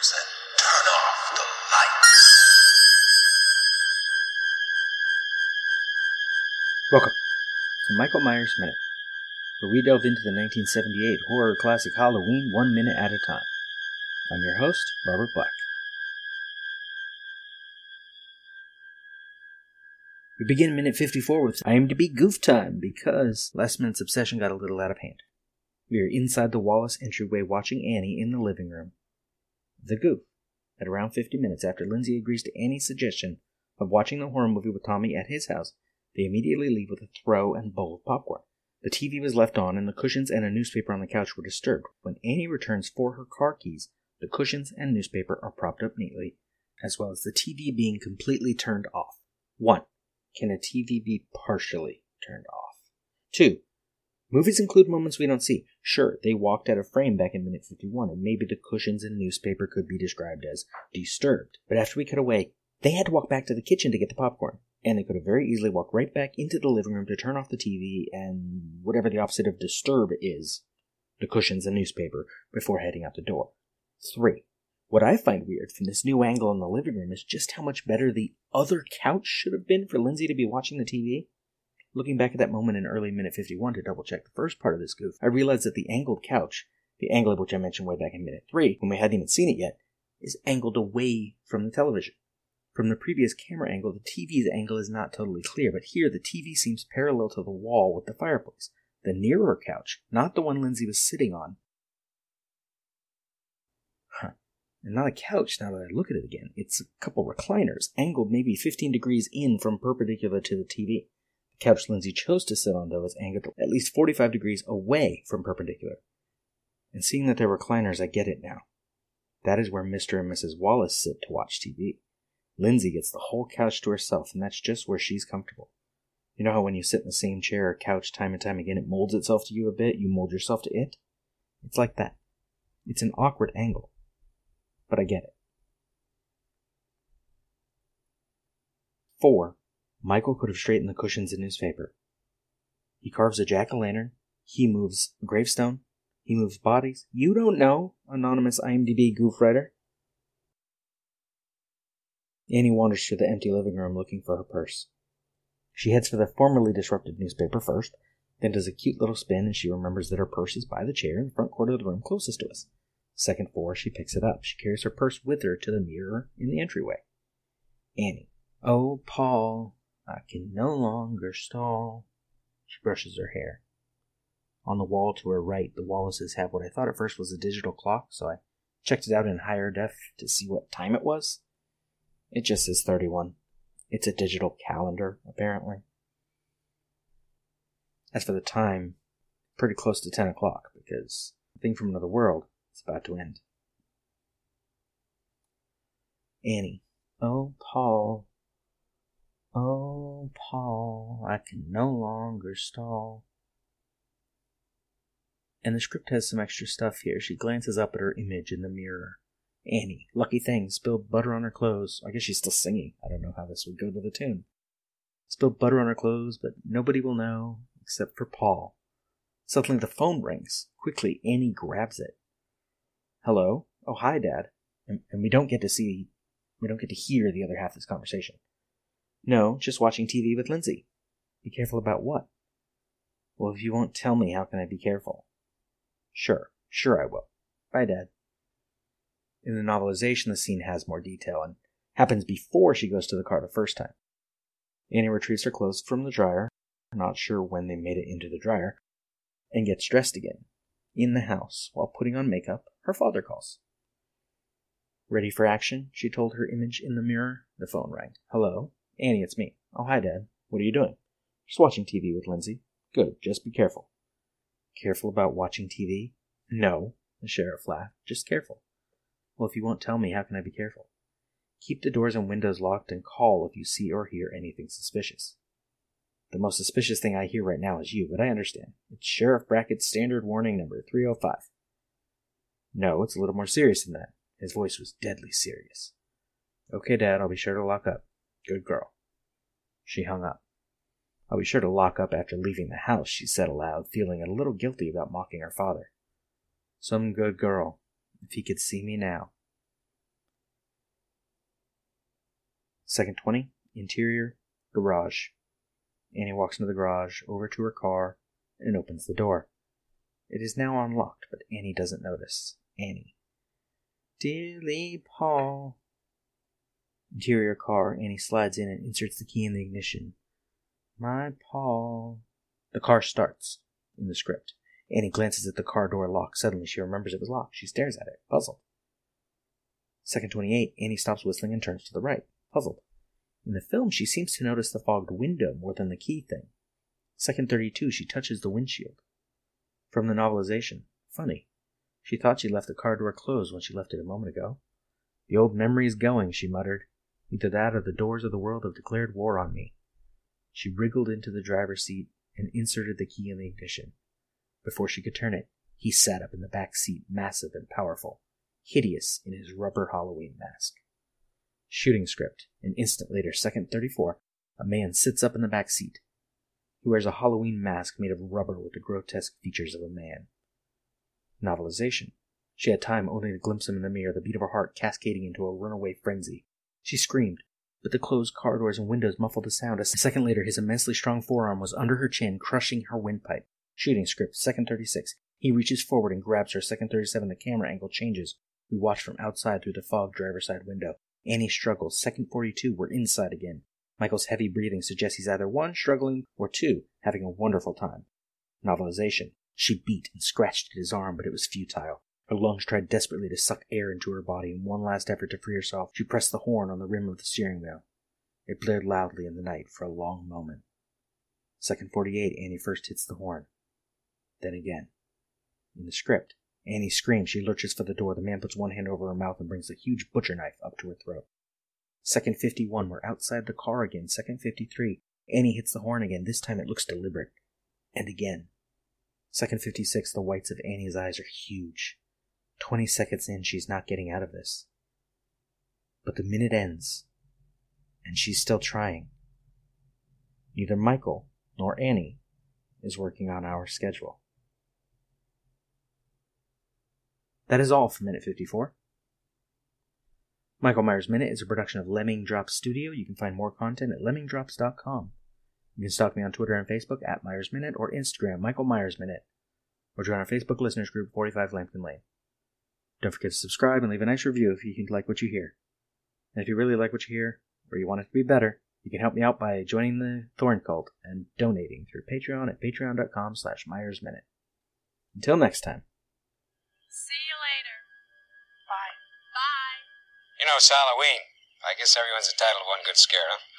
and turn off the lights. Welcome to Michael Myers Minute, where we delve into the 1978 horror classic Halloween one minute at a time. I'm your host, Robert Black. We begin minute 54 with IMDb goof time because last minute's obsession got a little out of hand. We are inside the Wallace entryway watching Annie in the living room. The goof. At around 50 minutes after Lindsey agrees to Annie's suggestion of watching the horror movie with Tommy at his house, they immediately leave with a throw and bowl of popcorn. The TV was left on, and the cushions and a newspaper on the couch were disturbed. When Annie returns for her car keys, the cushions and newspaper are propped up neatly, as well as the TV being completely turned off. 1. Can a TV be partially turned off? 2. Movies include moments we don't see. Sure, they walked out of frame back in minute 51, and maybe the cushions and newspaper could be described as disturbed. But after we cut away, they had to walk back to the kitchen to get the popcorn. And they could have very easily walked right back into the living room to turn off the TV and whatever the opposite of disturb is, the cushions and newspaper, before heading out the door. 3. What I find weird from this new angle in the living room is just how much better the other couch should have been for Lindsey to be watching the TV. Looking back at that moment in early minute 51 to double check the first part of this goof, I realized that the angled couch, the angle of which I mentioned way back in minute 3, when we hadn't even seen it yet, is angled away from the television. From the previous camera angle, the TV's angle is not totally clear, but here the TV seems parallel to the wall with the fireplace. The nearer couch, not the one Lindsey was sitting on, huh. and not a couch now that I look at it again. It's a couple recliners, angled maybe 15 degrees in from perpendicular to the TV. Couch Lindsey chose to sit on, though, is angled at least 45 degrees away from perpendicular. And seeing that they're recliners, I get it now. That is where Mr. and Mrs. Wallace sit to watch TV. Lindsey gets the whole couch to herself, and that's just where she's comfortable. You know how when you sit in the same chair or couch time and time again, it molds itself to you a bit, you mold yourself to it? It's like that. It's an awkward angle but I get it. 4. Michael could have straightened the cushions in his paper. He carves a jack o' lantern. He moves a gravestone. He moves bodies. You don't know, anonymous IMDb goof writer. Annie wanders through the empty living room looking for her purse. She heads for the formerly disrupted newspaper first, then does a cute little spin and she remembers that her purse is by the chair in the front corner of the room closest to us. Second floor, she picks it up. She carries her purse with her to the mirror in the entryway. Annie. Oh, Paul, I can no longer stall. She brushes her hair. On the wall to her right, the Wallaces have what I thought at first was a digital clock, so I checked it out in higher def to see what time it was. It just says 31. It's a digital calendar, apparently. As for the time, pretty close to 10 o'clock, because a thing from another world is about to end. Annie. Oh, Paul. Oh, Paul, I can no longer stall. And the script has some extra stuff here. She glances up at her image in the mirror. Annie, lucky thing, spilled butter on her clothes. I guess she's still singing. I don't know how this would go to the tune. Spilled butter on her clothes, but nobody will know except for Paul. Suddenly the phone rings. Quickly, Annie grabs it. Hello? Oh, hi, Dad. And, and we don't get to see, we don't get to hear the other half of this conversation. No, just watching TV with Lindsey. Be careful about what? Well, if you won't tell me, how can I be careful? Sure, sure I will. Bye, Dad. In the novelization, the scene has more detail and happens before she goes to the car the first time. Annie retrieves her clothes from the dryer, not sure when they made it into the dryer, and gets dressed again. In the house, while putting on makeup, her father calls. Ready for action? She told her image in the mirror. The phone rang. Hello? Annie, it's me. Oh, hi, Dad. What are you doing? Just watching TV with Lindsey. Good. Just be careful. Careful about watching TV? No, the sheriff laughed. Just careful. Well, if you won't tell me, how can I be careful? Keep the doors and windows locked and call if you see or hear anything suspicious. The most suspicious thing I hear right now is you, but I understand. It's Sheriff Brackett's standard warning number 305. No, it's a little more serious than that. His voice was deadly serious. Okay, Dad, I'll be sure to lock up. Good girl. She hung up. I'll be sure to lock up after leaving the house, she said aloud, feeling a little guilty about mocking her father. Some good girl. If he could see me now. Second 20, interior, garage. Annie walks into the garage, over to her car, and opens the door. It is now unlocked, but Annie doesn't notice. Annie. Dearly Paul, Interior car, Annie slides in and inserts the key in the ignition. My Paul. The car starts in the script. Annie glances at the car door lock. Suddenly, she remembers it was locked. She stares at it, puzzled. Second 28, Annie stops whistling and turns to the right, puzzled. In the film, she seems to notice the fogged window more than the key thing. Second 32, she touches the windshield. From the novelization. Funny. She thought she left the car door closed when she left it a moment ago. The old memory's going, she muttered. Either that or the doors of the world have declared war on me. She wriggled into the driver's seat and inserted the key in the ignition. Before she could turn it, he sat up in the back seat, massive and powerful, hideous in his rubber Halloween mask. Shooting script. An instant later, second 34, a man sits up in the back seat. He wears a Halloween mask made of rubber with the grotesque features of a man. Novelization. She had time only to glimpse him in the mirror, the beat of her heart cascading into a runaway frenzy. She screamed, but the closed car doors and windows muffled the sound. A second later, his immensely strong forearm was under her chin, crushing her windpipe. Shooting script, second 36. He reaches forward and grabs her. Second 37, the camera angle changes. We watch from outside through the fog driver's side window. Annie struggles. Second 42, we're inside again. Michael's heavy breathing suggests he's either one, struggling, or two, having a wonderful time. Novelization. She beat and scratched at his arm, but it was futile. Her lungs tried desperately to suck air into her body. In one last effort to free herself, she pressed the horn on the rim of the steering wheel. It blared loudly in the night for a long moment. Second 48, Annie first hits the horn. Then again. In the script, Annie screams. She lurches for the door. The man puts one hand over her mouth and brings a huge butcher knife up to her throat. Second 51, we're outside the car again. Second 53, Annie hits the horn again. This time it looks deliberate. And again. Second 56, the whites of Annie's eyes are huge. 20 seconds in, she's not getting out of this. But the minute ends, and she's still trying. Neither Michael nor Annie is working on our schedule. That is all for Minute 54. Michael Myers Minute is a production of Lemming Drops Studio. You can find more content at lemmingdrops.com. You can stalk me on Twitter and Facebook at Myers Minute or Instagram Michael Myers Minute, or join our Facebook listeners group 45 Lampkin Lane. Don't forget to subscribe and leave a nice review if you like what you hear. And if you really like what you hear, or you want it to be better, you can help me out by joining the Thorn Cult and donating through Patreon at patreon.com slash Myers Minute. Until next time. See you later. Bye. Bye. You know, it's Halloween. I guess everyone's entitled to one good scare, huh?